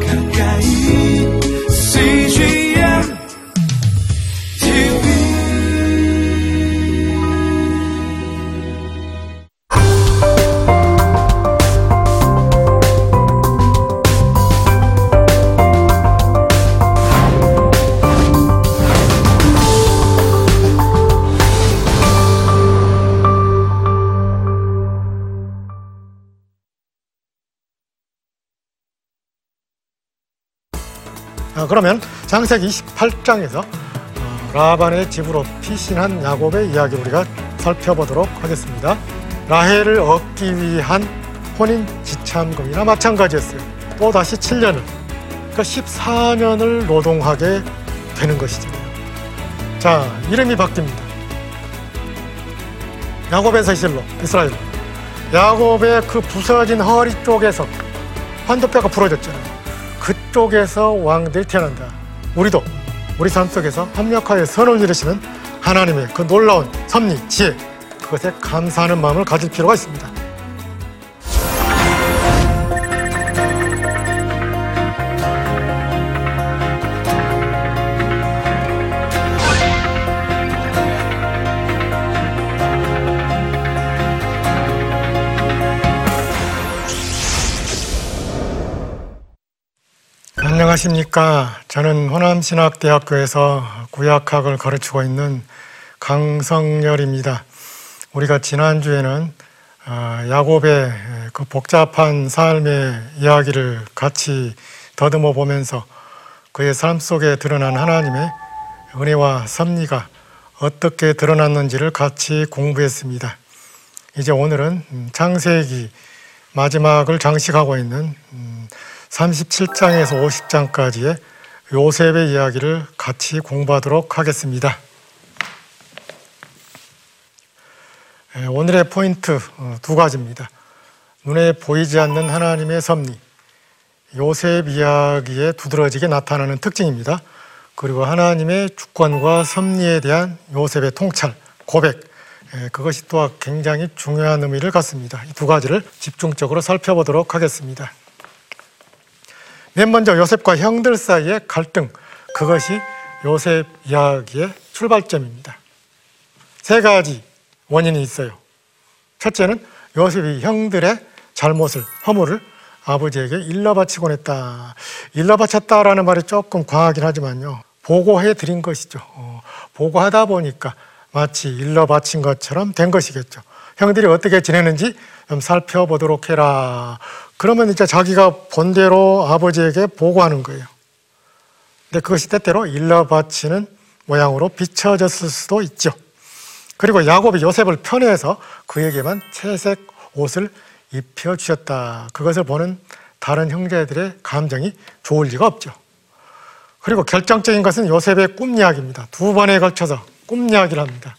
가까 그러면 장세기 28장에서 라반의 집으로 피신한 야곱의 이야기를 우리가 살펴보도록 하겠습니다. 라헬을 얻기 위한 혼인 지참금이나 마찬가지였어요. 또 다시 7년을, 그러니까 14년을 노동하게 되는 것이죠. 자, 이름이 바뀝니다. 야곱에서 이슬로, 이스라엘. 야곱의 그 부서진 허리 쪽에서 환도뼈가 부러졌잖아요. 그쪽에서 왕들이 태어난다. 우리도 우리 삶 속에서 합력하여 선을 이루시는 하나님의 그 놀라운 섭리, 지혜, 그것에 감사하는 마음을 가질 필요가 있습니다. 안녕하십니까. 저는 호남신학대학교에서 구약학을 가르치고 있는 강성열입니다. 우리가 지난주에는 아, 야곱의 그 복잡한 삶의 이야기를 같이 더듬어 보면서 그의 삶 속에 드러난 하나님의 은혜와 섭리가 어떻게 드러났는지를 같이 공부했습니다. 이제 오늘은 창세기 마지막을 장식하고 있는 37장에서 50장까지의 요셉의 이야기를 같이 공부하도록 하겠습니다. 예, 오늘의 포인트 어, 두 가지입니다. 눈에 보이지 않는 하나님의 섭리, 요셉 이야기에 두드러지게 나타나는 특징입니다. 그리고 하나님의 주권과 섭리에 대한 요셉의 통찰, 고백, 예, 그것이 또한 굉장히 중요한 의미를 갖습니다. 이 두 가지를 집중적으로 살펴보도록 하겠습니다. 맨 먼저 요셉과 형들 사이의 갈등, 그것이 요셉 이야기의 출발점입니다. 세 가지 원인이 있어요. 첫째는 요셉이 형들의 잘못을, 허물을 아버지에게 일러 바치곤 했다. 일러 바쳤다라는 말이 조금 과하긴 하지만요. 보고해 드린 것이죠. 어, 보고하다 보니까 마치 일러 바친 것처럼 된 것이겠죠. 형들이 어떻게 지내는지 좀 살펴보도록 해라. 그러면 이제 자기가 본 대로 아버지에게 보고하는 거예요. 근데 그것이 때때로 일러 바치는 모양으로 비춰졌을 수도 있죠. 그리고 야곱이 요셉을 편애해서 그에게만 채색 옷을 입혀 주셨다. 그것을 보는 다른 형제들의 감정이 좋을 리가 없죠. 그리고 결정적인 것은 요셉의 꿈 이야기입니다. 두 번에 걸쳐서 꿈 이야기를 합니다.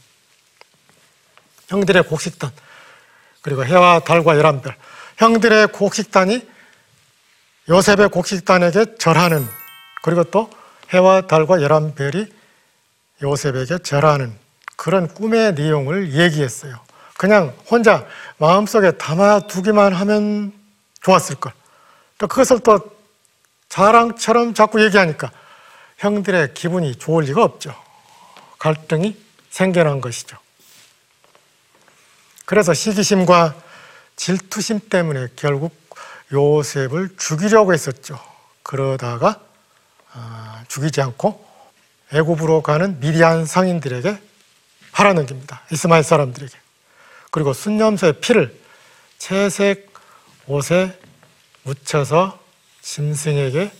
형들의 곡식단, 그리고 해와 달과 열한별. 형들의 곡식단이 요셉의 곡식단에게 절하는, 그리고 또 해와 달과 열한 별이 요셉에게 절하는 그런 꿈의 내용을 얘기했어요. 그냥 혼자 마음속에 담아두기만 하면 좋았을 걸. 또 그것을 또 자랑처럼 자꾸 얘기하니까 형들의 기분이 좋을 리가 없죠. 갈등이 생겨난 것이죠. 그래서 시기심과 질투심 때문에 결국 요셉을 죽이려고 했었죠. 그러다가 아, 죽이지 않고 애굽으로 가는 미디안 상인들에게 팔아넘깁니다. 이스마엘 사람들에게. 그리고 순념소의 피를 채색 옷에 묻혀서 짐승에게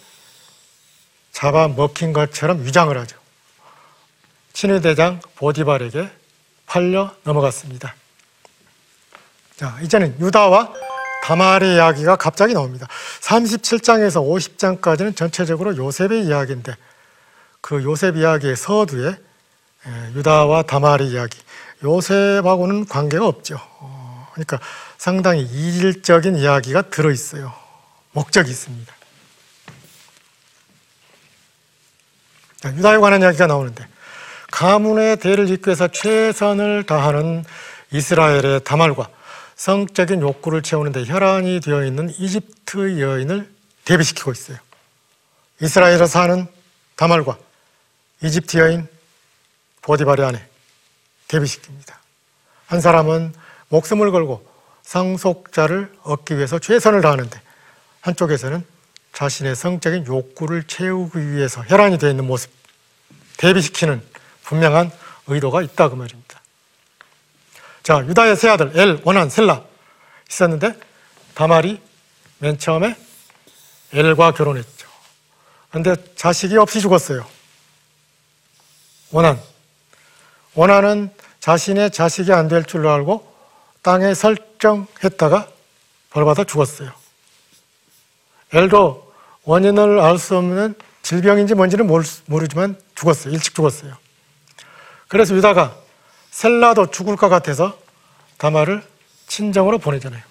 잡아 먹힌 것처럼 위장을 하죠. 친위대장 보디발에게 팔려 넘어갔습니다. 자, 이제는 유다와 다말의 이야기가 갑자기 나옵니다. 37장에서 50장까지는 전체적으로 요셉의 이야기인데 그 요셉 이야기의 서두에 유다와 다말의 이야기, 요셉하고는 관계가 없죠. 어, 그러니까 상당히 이질적인 이야기가 들어 있어요. 목적이 있습니다. 유다에 관한 이야기가 나오는데 가문의 대를 위해서 최선을 다하는 이스라엘의 다말과 성적인 욕구를 채우는데 혈안이 되어 있는 이집트 여인을 대비시키고 있어요. 이스라엘에 사는 다말과 이집트 여인 보디발의 아내 데뷔시킵니다. 한 사람은 목숨을 걸고 상속자를 얻기 위해서 최선을 다하는데 한쪽에서는 자신의 성적인 욕구를 채우기 위해서 혈안이 되어 있는 모습 대비시키는 분명한 의도가 있다 그 말입니다. 자 유다의 세 아들 엘, 원한, 셀라 있었는데 다말이 맨 처음에 엘과 결혼했죠. 그런데 자식이 없이 죽었어요. 원한. 원한은 자신의 자식이 안 될 줄로 알고 땅에 설정했다가 벌받아 죽었어요. 엘도 원인을 알 수 없는 질병인지 뭔지는 모르지만 죽었어요. 일찍 죽었어요. 그래서 유다가 셀라도 죽을 것 같아서 다말을 친정으로 보내잖아요.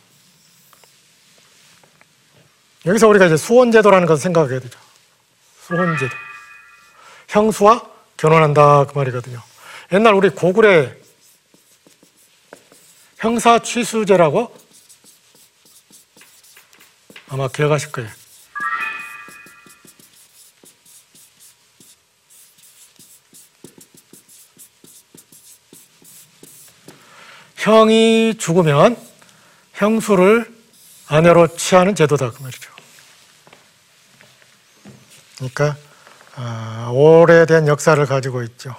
여기서 우리가 이제 수혼제도라는 것을 생각하게 되죠. 수혼제도. 형수와 결혼한다 그 말이거든요. 옛날 우리 고구려 형사 취수제라고 아마 기억하실 거예요. 형이 죽으면 형수를 아내로 취하는 제도다 그 말이죠. 그러니까 아, 오래된 역사를 가지고 있죠.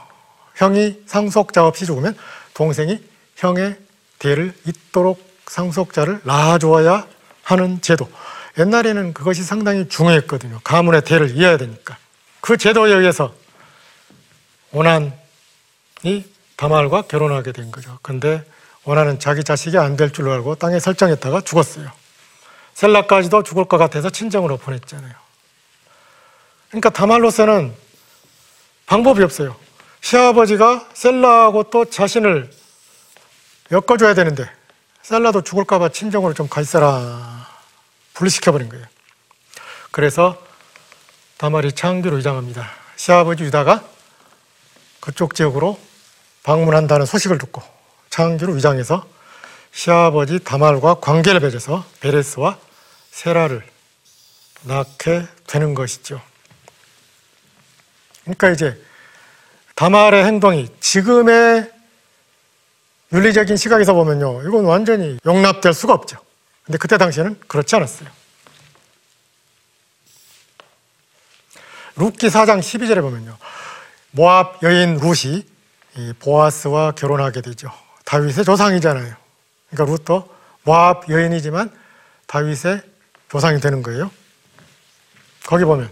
형이 상속자 없이 죽으면 동생이 형의 대를 잇도록 상속자를 낳아주어야 하는 제도. 옛날에는 그것이 상당히 중요했거든요. 가문의 대를 이어야 되니까. 그 제도에 의해서 원한이 다말과 결혼하게 된 거죠. 근데 원한은 자기 자식이 안 될 줄로 알고 땅에 설정했다가 죽었어요. 셀라까지도 죽을 것 같아서 친정으로 보냈잖아요. 그러니까 다말로서는 방법이 없어요. 시아버지가 셀라하고 또 자신을 엮어줘야 되는데 셀라도 죽을까봐 친정으로 좀 가 있어라 분리시켜버린 거예요. 그래서 다말이 창기로 위장합니다. 시아버지 유다가 그쪽 지역으로 방문한다는 소식을 듣고 창기로 위장해서 시아버지 다말과 관계를 맺어서 베레스와 세라를 낳게 되는 것이죠. 그러니까 이제 다말의 행동이 지금의 윤리적인 시각에서 보면요. 이건 완전히 용납될 수가 없죠. 근데 그때 당시에는 그렇지 않았어요. 룻기 4장 12절에 보면요. 모압 여인 룻이 보아스와 결혼하게 되죠. 다윗의 조상이잖아요. 그러니까 룻도 모압 여인이지만 다윗의 조상이 되는 거예요. 거기 보면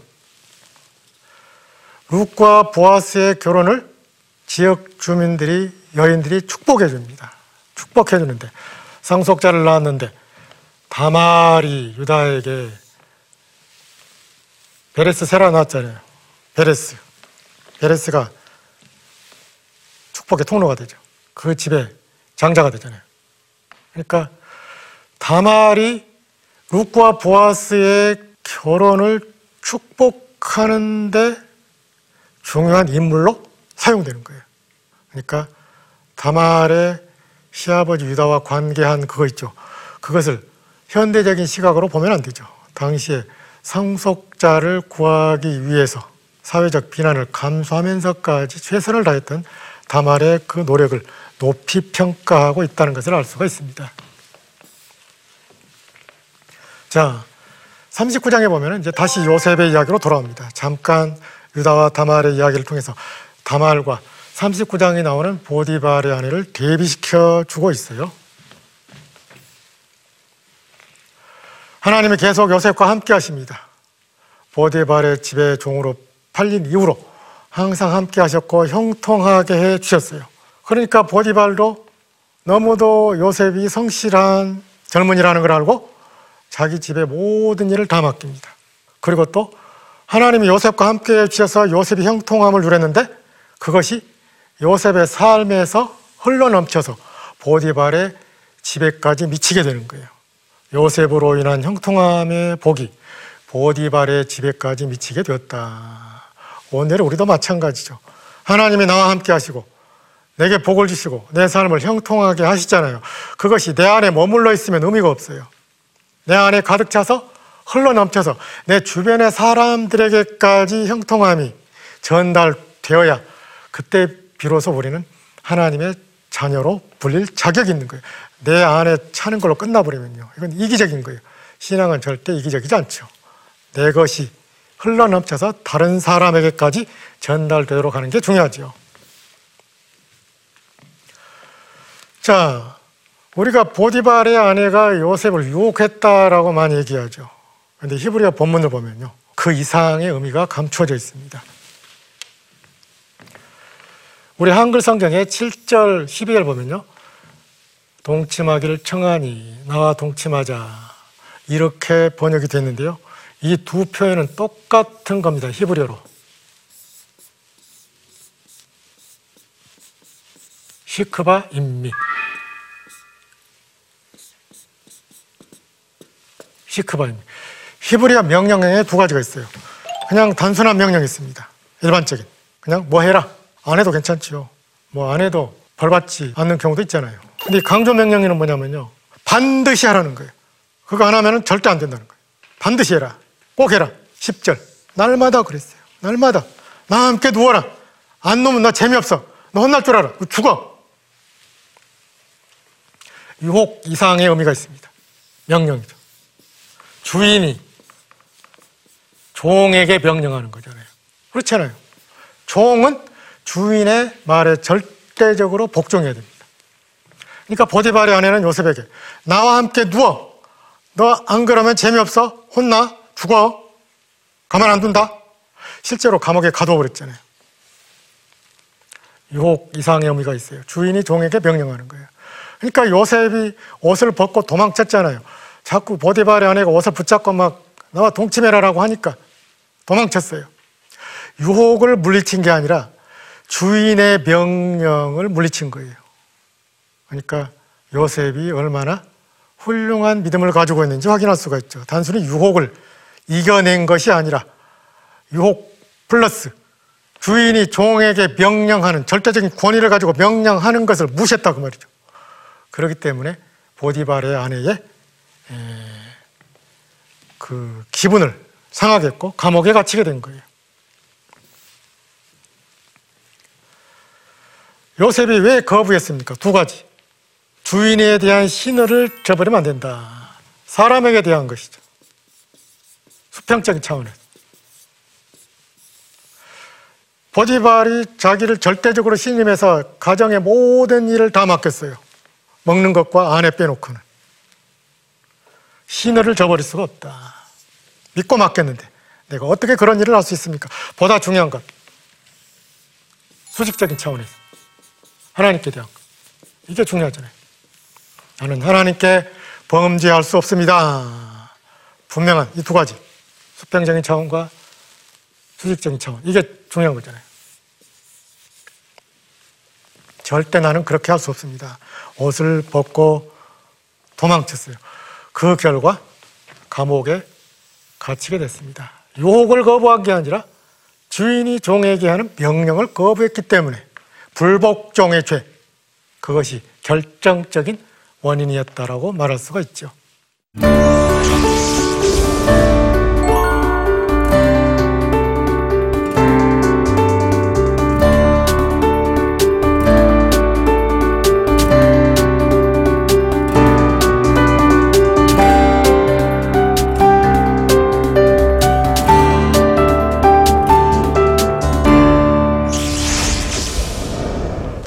룻과 보아스의 결혼을 지역 주민들이 여인들이 축복해 줍니다. 축복해 주는데 상속자를 낳았는데 다말이 유다에게 베레스 세라 낳았잖아요. 베레스. 베레스가 축복의 통로가 되죠. 그 집에 장자가 되잖아요. 그러니까 다말이 룻과 보아스의 결혼을 축복하는데 중요한 인물로 사용되는 거예요. 그러니까 다말의 시아버지 유다와 관계한 그거 있죠. 그것을 현대적인 시각으로 보면 안 되죠. 당시에 상속자를 구하기 위해서 사회적 비난을 감수하면서까지 최선을 다했던 다말의 그 노력을 높이 평가하고 있다는 것을 알 수가 있습니다. 자, 39장에 보면 이제 다시 요셉의 이야기로 돌아옵니다. 잠깐 유다와 다말의 이야기를 통해서 다말과 39장에 나오는 보디발의 아내를 대비시켜 주고 있어요. 하나님이 계속 요셉과 함께 하십니다. 보디발의 집에 종으로 팔린 이후로 항상 함께 하셨고 형통하게 해 주셨어요. 그러니까 보디발도 너무도 요셉이 성실한 젊은이라는 걸 알고 자기 집의 모든 일을 다 맡깁니다. 그리고 또 하나님이 요셉과 함께 해주셔서 요셉이 형통함을 누렸는데 그것이 요셉의 삶에서 흘러넘쳐서 보디발의 집에까지 미치게 되는 거예요. 요셉으로 인한 형통함의 복이 보디발의 집에까지 미치게 되었다. 오늘 우리도 마찬가지죠. 하나님이 나와 함께 하시고 내게 복을 주시고 내 삶을 형통하게 하시잖아요. 그것이 내 안에 머물러 있으면 의미가 없어요. 내 안에 가득 차서 흘러 넘쳐서 내 주변의 사람들에게까지 형통함이 전달되어야 그때 비로소 우리는 하나님의 자녀로 불릴 자격이 있는 거예요. 내 안에 차는 걸로 끝나버리면요. 이건 이기적인 거예요. 신앙은 절대 이기적이지 않죠. 내 것이 흘러 넘쳐서 다른 사람에게까지 전달되도록 하는 게 중요하죠. 자, 우리가 보디발의 아내가 요셉을 유혹했다라고 많이 얘기하죠. 근데 히브리어 본문을 보면요. 그 이상의 의미가 감춰져 있습니다. 우리 한글 성경의 7절, 12절 보면요. 동침하기를 청하니 나와 동침하자. 이렇게 번역이 됐는데요. 이 두 표현은 똑같은 겁니다. 히브리어로. 시크바 임미. 시크바 임미. 히브리어 명령에 두 가지가 있어요. 그냥 단순한 명령이 있습니다. 일반적인. 그냥 뭐 해라. 안 해도 괜찮지요. 뭐 안 해도 벌 받지 않는 경우도 있잖아요. 근데 이 강조 명령에는 뭐냐면요. 반드시 하라는 거예요. 그거 안 하면 절대 안 된다는 거예요. 반드시 해라. 꼭 해라. 10절. 날마다 그랬어요. 날마다. 나와 함께 누워라. 안 놓으면 나 재미없어. 너 혼날 줄 알아. 죽어. 유혹 이상의 의미가 있습니다. 명령이죠. 주인이 종에게 명령하는 거잖아요. 그렇잖아요. 종은 주인의 말에 절대적으로 복종해야 됩니다. 그러니까 보디발의 아내는 요셉에게 나와 함께 누워. 너 안 그러면 재미없어. 혼나. 죽어. 가만 안 둔다. 실제로 감옥에 가둬 버렸잖아요. 유혹 이상의 의미가 있어요. 주인이 종에게 명령하는 거예요. 그러니까 요셉이 옷을 벗고 도망쳤잖아요. 자꾸 보디발의 아내가 옷을 붙잡고 막 나와 동침해라라고 하니까 도망쳤어요. 유혹을 물리친 게 아니라 주인의 명령을 물리친 거예요. 그러니까 요셉이 얼마나 훌륭한 믿음을 가지고 있는지 확인할 수가 있죠. 단순히 유혹을 이겨낸 것이 아니라 유혹 플러스 주인이 종에게 명령하는 절대적인 권위를 가지고 명령하는 것을 무시했다고 말이죠. 그렇기 때문에 보디발의 아내의 그 기분을 상하게 했고 감옥에 갇히게 된 거예요. 요셉이 왜 거부했습니까? 두 가지. 주인에 대한 신의를 저버리면 안 된다. 사람에게 대한 것이죠. 수평적인 차원에서. 보디발이 자기를 절대적으로 신임해서 가정의 모든 일을 다 맡겼어요. 먹는 것과 아내 빼놓고는. 신의를 저버릴 수가 없다. 믿고 맡겼는데 내가 어떻게 그런 일을 할 수 있습니까? 보다 중요한 것. 수직적인 차원에서. 하나님께 대한 것. 이게 중요하잖아요. 나는 하나님께 범죄할 수 없습니다. 분명한 이 두 가지. 수평적인 차원과 수직적인 차원. 이게 중요한 거잖아요. 절대 나는 그렇게 할 수 없습니다. 옷을 벗고 도망쳤어요. 그 결과 감옥에 갇히게 됐습니다. 유혹을 거부한 게 아니라 주인이 종에게 하는 명령을 거부했기 때문에 불복종의 죄, 그것이 결정적인 원인이었다라고 말할 수가 있죠.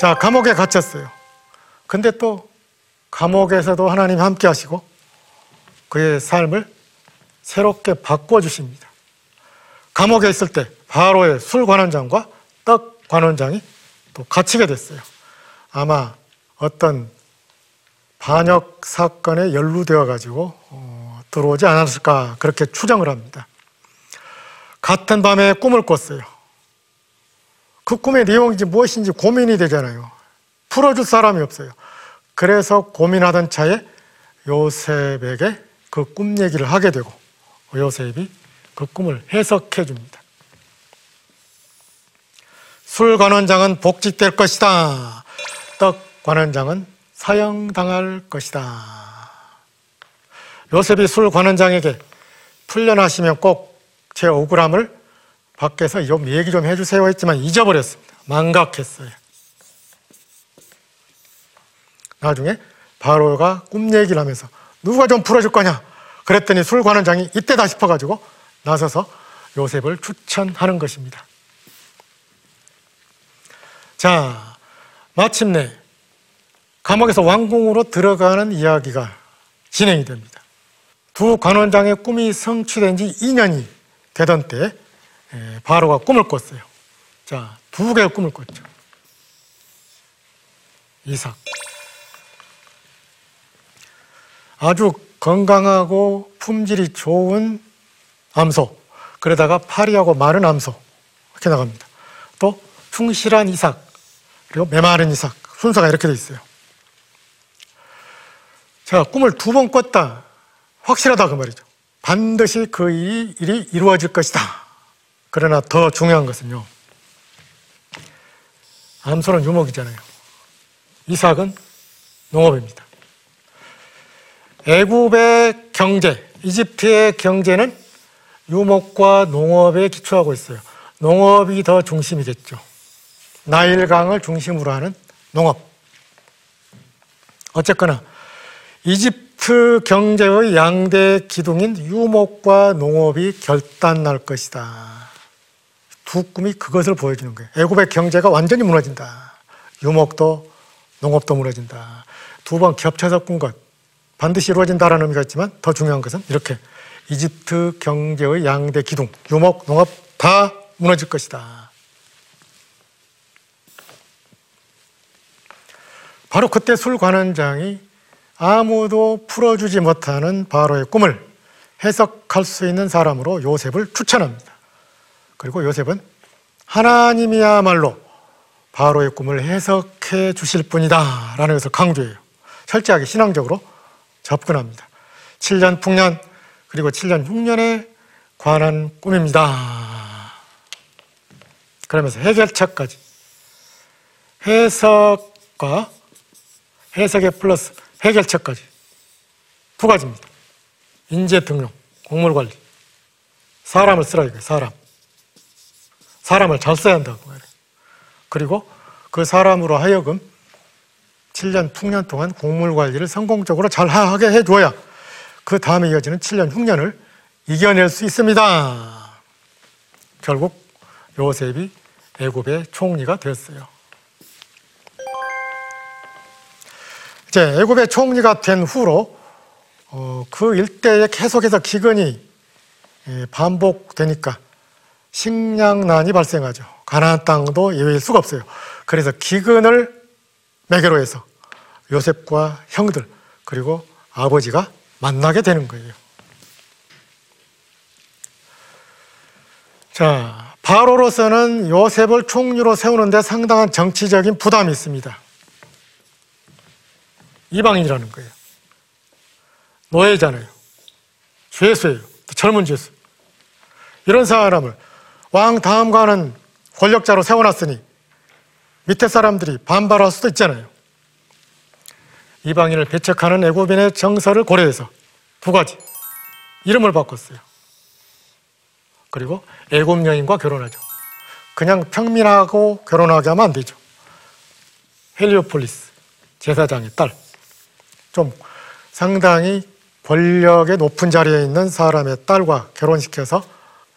자, 감옥에 갇혔어요. 근데 또 감옥에서도 하나님 함께 하시고 그의 삶을 새롭게 바꿔주십니다. 감옥에 있을 때 바로의 술 관원장과 떡 관원장이 또 갇히게 됐어요. 아마 어떤 반역 사건에 연루되어 가지고 어, 들어오지 않았을까 그렇게 추정을 합니다. 같은 밤에 꿈을 꿨어요. 그 꿈의 내용인지 무엇인지 고민이 되잖아요. 풀어줄 사람이 없어요. 그래서 고민하던 차에 요셉에게 그 꿈 얘기를 하게 되고 요셉이 그 꿈을 해석해 줍니다. 술 관원장은 복직될 것이다. 떡 관원장은 사형당할 것이다. 요셉이 술 관원장에게 풀려나시면 꼭 제 억울함을 밖에서 좀 얘기 좀 해주세요 했지만 잊어버렸습니다. 망각했어요. 나중에 바로가 꿈 얘기를 하면서 누가 좀 풀어줄 거냐 그랬더니 술 관원장이 이때다 싶어가지고 나서서 요셉을 추천하는 것입니다. 자, 마침내 감옥에서 왕궁으로 들어가는 이야기가 진행이 됩니다. 두 관원장의 꿈이 성취된 지 2년이 되던 때 에, 바로가 꿈을 꿨어요. 자, 두 개의 꿈을 꿨죠. 이삭. 아주 건강하고 품질이 좋은 암소. 그러다가 파리하고 마른 암소. 이렇게 나갑니다. 또 충실한 이삭. 그리고 메마른 이삭. 순서가 이렇게 돼 있어요. 자, 꿈을 두 번 꿨다. 확실하다 그 말이죠. 반드시 그 일이 이루어질 것이다. 그러나 더 중요한 것은요. 암소는 유목이잖아요. 이삭은 농업입니다. 애굽의 경제, 이집트의 경제는 유목과 농업에 기초하고 있어요. 농업이 더 중심이겠죠. 나일강을 중심으로 하는 농업. 어쨌거나 이집트 경제의 양대 기둥인 유목과 농업이 결단날 것이다. 두 꿈이 그것을 보여주는 거예요. 애굽의 경제가 완전히 무너진다. 유목도 농업도 무너진다. 두 번 겹쳐서 꾼 것. 반드시 이루어진다라는 의미가 있지만 더 중요한 것은 이렇게 이집트 경제의 양대 기둥, 유목, 농업 다 무너질 것이다. 바로 그때 술 관원장이 아무도 풀어주지 못하는 바로의 꿈을 해석할 수 있는 사람으로 요셉을 추천합니다. 그리고 요셉은 하나님이야말로 바로의 꿈을 해석해 주실 분이다 라는 것을 강조해요. 철저하게 신앙적으로 접근합니다. 7년 풍년 그리고 7년 흉년에 관한 꿈입니다. 그러면서 해결책까지 해석과 해석의 플러스 해결책까지 두 가지입니다. 인재 등용, 공물 관리. 사람을 쓰라 이거예요, 사람. 사람을 잘 써야 한다고. 그리고 그 사람으로 하여금 7년, 풍년 동안 공물 관리를 성공적으로 잘 하게 해줘야 그 다음에 이어지는 7년, 흉년을 이겨낼 수 있습니다. 결국 요셉이 애굽의 총리가 됐어요. 이제 애굽의 총리가 된 후로 어, 그 일대에 계속해서 기근이 예, 반복되니까 식량난이 발생하죠. 가나안 땅도 예외일 수가 없어요. 그래서 기근을 매개로 해서 요셉과 형들 그리고 아버지가 만나게 되는 거예요. 자, 바로로서는 요셉을 총리로 세우는데 상당한 정치적인 부담이 있습니다. 이방인이라는 거예요. 노예잖아요. 죄수예요. 젊은 죄수. 이런 사람을 왕 다음가는 권력자로 세워놨으니 밑에 사람들이 반발할 수도 있잖아요. 이방인을 배척하는 애굽인의 정서를 고려해서 두 가지 이름을 바꿨어요. 그리고 애굽 여인과 결혼하죠. 그냥 평민하고 결혼하게 하면 안 되죠. 헬리오폴리스 제사장의 딸. 좀 상당히 권력의 높은 자리에 있는 사람의 딸과 결혼시켜서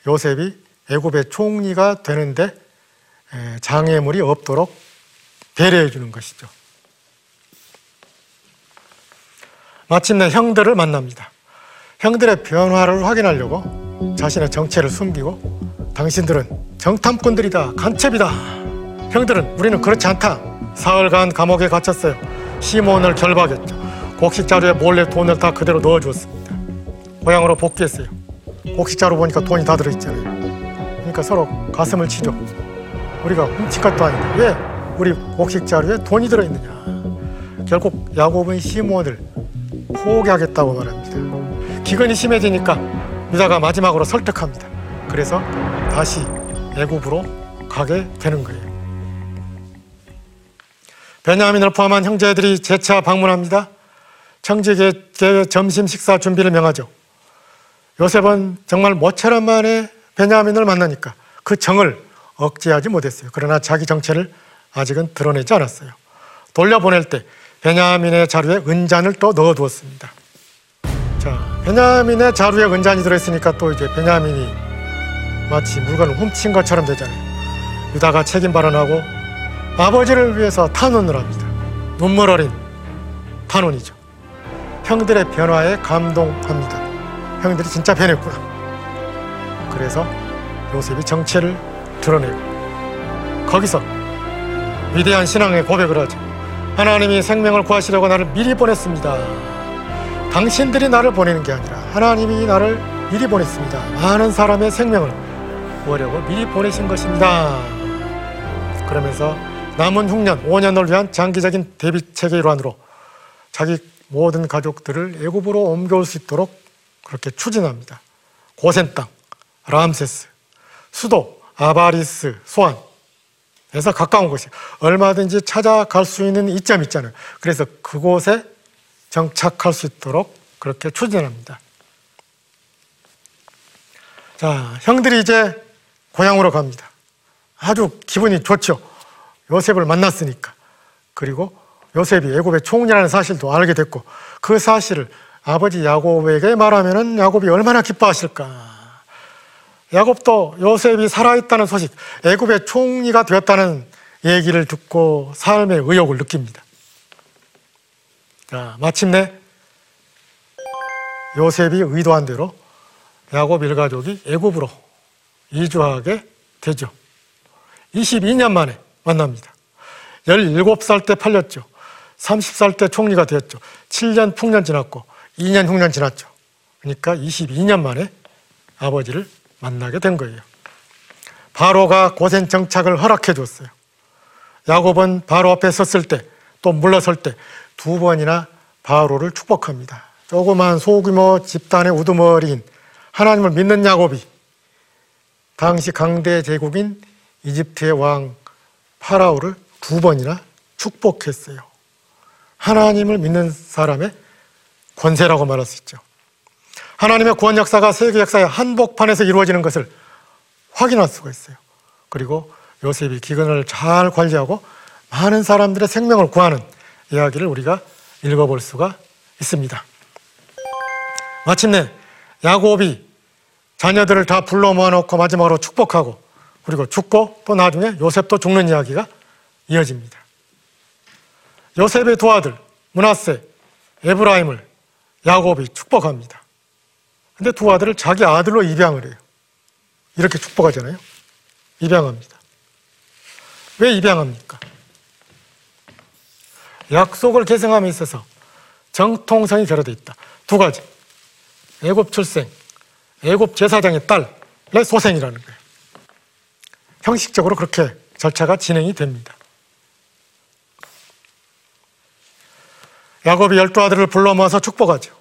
요셉이 애굽의 총리가 되는데 장애물이 없도록 배려해 주는 것이죠. 마침내 형들을 만납니다. 형들의 변화를 확인하려고 자신의 정체를 숨기고 당신들은 정탐꾼들이다, 간첩이다. 형들은 우리는 그렇지 않다. 사흘간 감옥에 갇혔어요. 시몬을 결박했죠. 곡식자루에 몰래 돈을 다 그대로 넣어주었습니다. 고향으로 복귀했어요. 곡식자루 보니까 돈이 다 들어있잖아요. 그러니까 서로 가슴을 치죠. 우리가 훔친 것도 아닌데 왜 우리 곡식 자루에 돈이 들어있느냐. 결국 야곱은 시몬을 포기하겠다고 말합니다. 기근이 심해지니까 유다가 마지막으로 설득합니다. 그래서 다시 애굽으로 가게 되는 거예요. 베냐민을 포함한 형제들이 재차 방문합니다. 청지계 점심 식사 준비를 명하죠. 요셉은 정말 모처럼 만에 베냐민을 만나니까 그 정을 억제하지 못했어요. 그러나 자기 정체를 아직은 드러내지 않았어요. 돌려보낼 때 베냐민의 자루에 은잔을 또 넣어두었습니다. 자, 베냐민의 자루에 은잔이 들어있으니까 또 이제 베냐민이 마치 물건을 훔친 것처럼 되잖아요. 유다가 책임 발언하고 아버지를 위해서 탄원을 합니다. 눈물 어린 탄원이죠. 형들의 변화에 감동합니다. 형들이 진짜 변했구나. 그래서 요셉이 정체를 드러내고 거기서 위대한 신앙의 고백을 하죠. 하나님이 생명을 구하시려고 나를 미리 보냈습니다. 당신들이 나를 보내는 게 아니라 하나님이 나를 미리 보냈습니다. 많은 사람의 생명을 구하려고 미리 보내신 것입니다. 그러면서 남은 흉년 5년을 위한 장기적인 대비책의 일환으로 자기 모든 가족들을 애굽으로 옮겨올 수 있도록 그렇게 추진합니다. 고센 땅, 람세스, 수도 아바리스, 소안 에서 가까운 곳이 얼마든지 찾아갈 수 있는 이점 있잖아요. 그래서 그곳에 정착할 수 있도록 그렇게 추진합니다. 자, 형들이 이제 고향으로 갑니다. 아주 기분이 좋죠. 요셉을 만났으니까. 그리고 요셉이 애굽의 총리라는 사실도 알게 됐고 그 사실을 아버지 야곱에게 말하면은 야곱이 얼마나 기뻐하실까. 야곱도 요셉이 살아있다는 소식, 애굽의 총리가 되었다는 얘기를 듣고 삶의 의욕을 느낍니다. 자, 마침내 요셉이 의도한 대로 야곱 일가족이 애굽으로 이주하게 되죠. 22년 만에 만납니다. 17살 때 팔렸죠. 30살 때 총리가 되었죠. 7년 풍년 지났고 2년 흉년 지났죠. 그러니까 22년 만에 아버지를 만나게 된 거예요. 바로가 고센 정착을 허락해 줬어요. 야곱은 바로 앞에 섰을 때 또 물러설 때 두 번이나 바로를 축복합니다. 조그만 소규모 집단의 우두머리인 하나님을 믿는 야곱이 당시 강대 제국인 이집트의 왕 파라오를 두 번이나 축복했어요. 하나님을 믿는 사람의 권세라고 말할 수 있죠. 하나님의 구원 역사가 세계 역사의 한복판에서 이루어지는 것을 확인할 수가 있어요. 그리고 요셉이 기근을 잘 관리하고 많은 사람들의 생명을 구하는 이야기를 우리가 읽어볼 수가 있습니다. 마침내 야곱이 자녀들을 다 불러 모아놓고 마지막으로 축복하고 그리고 죽고 또 나중에 요셉도 죽는 이야기가 이어집니다. 요셉의 두 아들 문하세, 에브라임을 야곱이 축복합니다. 근데 두 아들을 자기 아들로 입양을 해요. 이렇게 축복하잖아요. 입양합니다. 왜 입양합니까? 약속을 계승함에 있어서 정통성이 결여되어 있다. 두 가지. 애굽 출생, 애굽 제사장의 딸의 소생이라는 거예요. 형식적으로 그렇게 절차가 진행이 됩니다. 야곱이 열두 아들을 불러 모아서 축복하죠.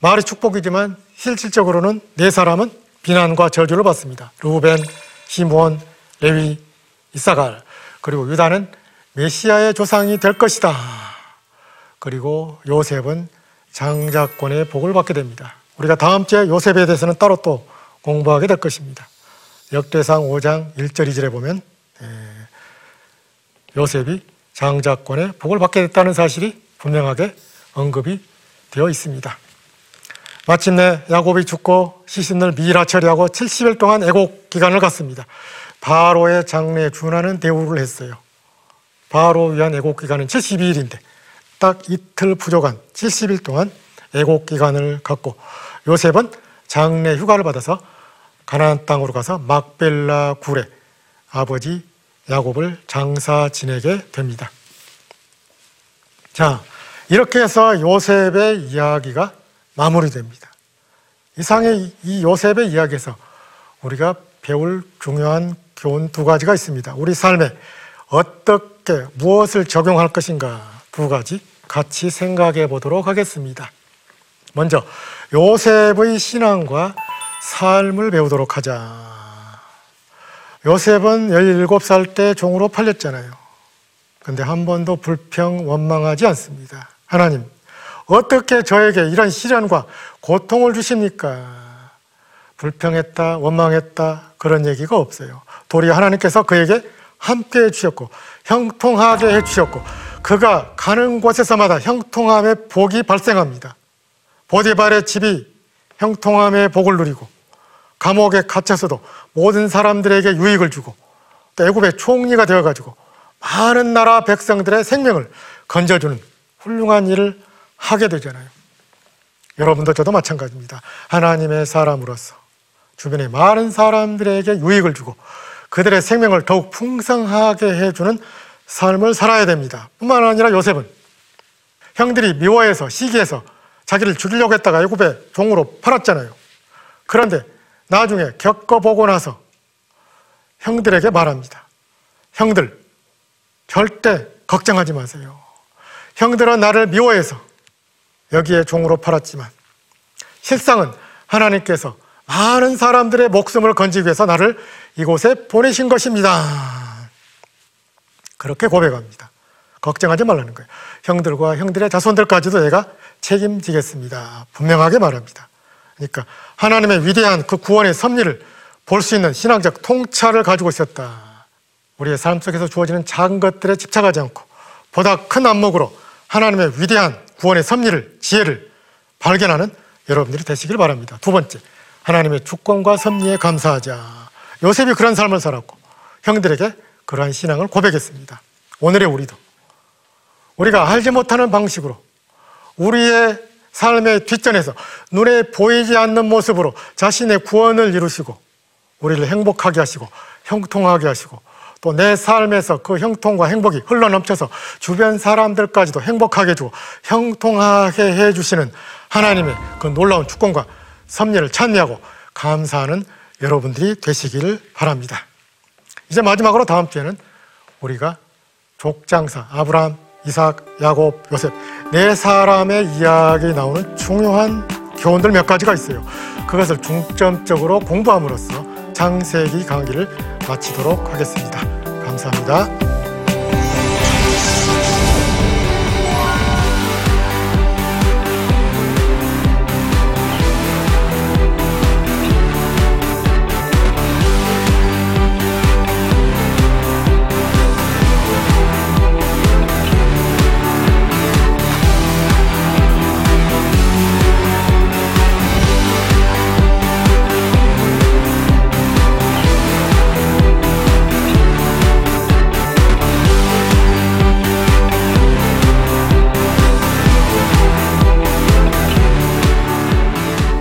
말이 축복이지만 실질적으로는 네 사람은 비난과 저주를 받습니다. 루벤, 시몬, 레위, 이사갈 그리고 유다는 메시아의 조상이 될 것이다. 그리고 요셉은 장자권의 복을 받게 됩니다. 우리가 다음 주에 요셉에 대해서는 따로 또 공부하게 될 것입니다. 역대상 5장 1절 2절에 보면 요셉이 장자권의 복을 받게 됐다는 사실이 분명하게 언급이 되어 있습니다. 마침내 야곱이 죽고 시신을 미라 처리하고 70일 동안 애곡 기간을 갖습니다. 바로의 장래에 준하는 대우를 했어요. 바로 위한 애곡 기간은 72일인데 딱 이틀 부족한 70일 동안 애곡 기간을 갖고 요셉은 장래 휴가를 받아서 가나안 땅으로 가서 막벨라 굴에 아버지 야곱을 장사 지내게 됩니다. 자, 이렇게 해서 요셉의 이야기가 마무리됩니다. 이상의 이 요셉의 이야기에서 우리가 배울 중요한 교훈 두 가지가 있습니다. 우리 삶에 어떻게 무엇을 적용할 것인가 두 가지 같이 생각해 보도록 하겠습니다. 먼저 요셉의 신앙과 삶을 배우도록 하자. 요셉은 17살 때 종으로 팔렸잖아요. 근데 한 번도 불평 원망하지 않습니다. 하나님, 어떻게 저에게 이런 시련과 고통을 주십니까? 불평했다, 원망했다 그런 얘기가 없어요. 도리어 하나님께서 그에게 함께 해주셨고 형통하게 해주셨고 그가 가는 곳에서마다 형통함의 복이 발생합니다. 보디발의 집이 형통함의 복을 누리고 감옥에 갇혀서도 모든 사람들에게 유익을 주고 또 애굽의 총리가 되어가지고 많은 나라 백성들의 생명을 건져주는 훌륭한 일을 하게 되잖아요. 여러분도 저도 마찬가지입니다. 하나님의 사람으로서 주변의 많은 사람들에게 유익을 주고 그들의 생명을 더욱 풍성하게 해주는 삶을 살아야 됩니다. 뿐만 아니라 요셉은 형들이 미워해서 시기해서 자기를 죽이려고 했다가 애굽의 종으로 팔았잖아요. 그런데 나중에 겪어보고 나서 형들에게 말합니다. 형들, 절대 걱정하지 마세요. 형들은 나를 미워해서 여기에 종으로 팔았지만 실상은 하나님께서 많은 사람들의 목숨을 건지기 위해서 나를 이곳에 보내신 것입니다. 그렇게 고백합니다. 걱정하지 말라는 거예요. 형들과 형들의 자손들까지도 내가 책임지겠습니다. 분명하게 말합니다. 그러니까 하나님의 위대한 그 구원의 섭리를 볼 수 있는 신앙적 통찰을 가지고 있었다. 우리의 삶 속에서 주어지는 작은 것들에 집착하지 않고 보다 큰 안목으로 하나님의 위대한 구원의 섭리를, 지혜를 발견하는 여러분들이 되시길 바랍니다. 두 번째, 하나님의 주권과 섭리에 감사하자. 요셉이 그런 삶을 살았고 형들에게 그러한 신앙을 고백했습니다. 오늘의 우리도 우리가 알지 못하는 방식으로 우리의 삶의 뒷전에서 눈에 보이지 않는 모습으로 자신의 구원을 이루시고 우리를 행복하게 하시고 형통하게 하시고 또 내 삶에서 그 형통과 행복이 흘러넘쳐서 주변 사람들까지도 행복하게 해주고 형통하게 해주시는 하나님의 그 놀라운 주권과 섭리를 찬미하고 감사하는 여러분들이 되시기를 바랍니다. 이제 마지막으로 다음 주에는 우리가 족장사 아브라함, 이삭, 야곱, 요셉 네 사람의 이야기 나오는 중요한 교훈들 몇 가지가 있어요. 그것을 중점적으로 공부함으로써 장세기 강의를 마치도록 하겠습니다. 감사합니다.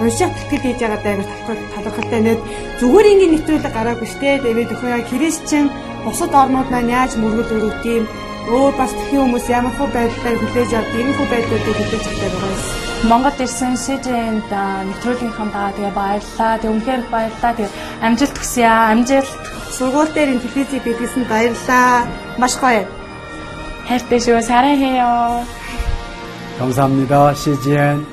уншаад тэтгэл хийж байгаа даа талархалтай нэг зүгээр ингээд нэвтрүүлэг гараагүй штэ тэгээд өхөө христчин бусад орнууд маань яаж мөргөл өрөвт юм өөр бас тхэн хүмүүс ямар хөө байдлаар хүлээж авд ийм хөө байдлуудыг хүлээж авдаг байгаа юм. Монгол ирсэн СЖН-д нэвтрүүлгийнхаа даа тэгээ баярлаа. Тэг үнхээр баярлаа. Тэг амжилт хүсье аа. Амжилт. Сургууль дээр ин телевизийг бидлсэн баярлаа. Маш гоё. хайртай шүү. 사랑해요. 감사합니다. CGN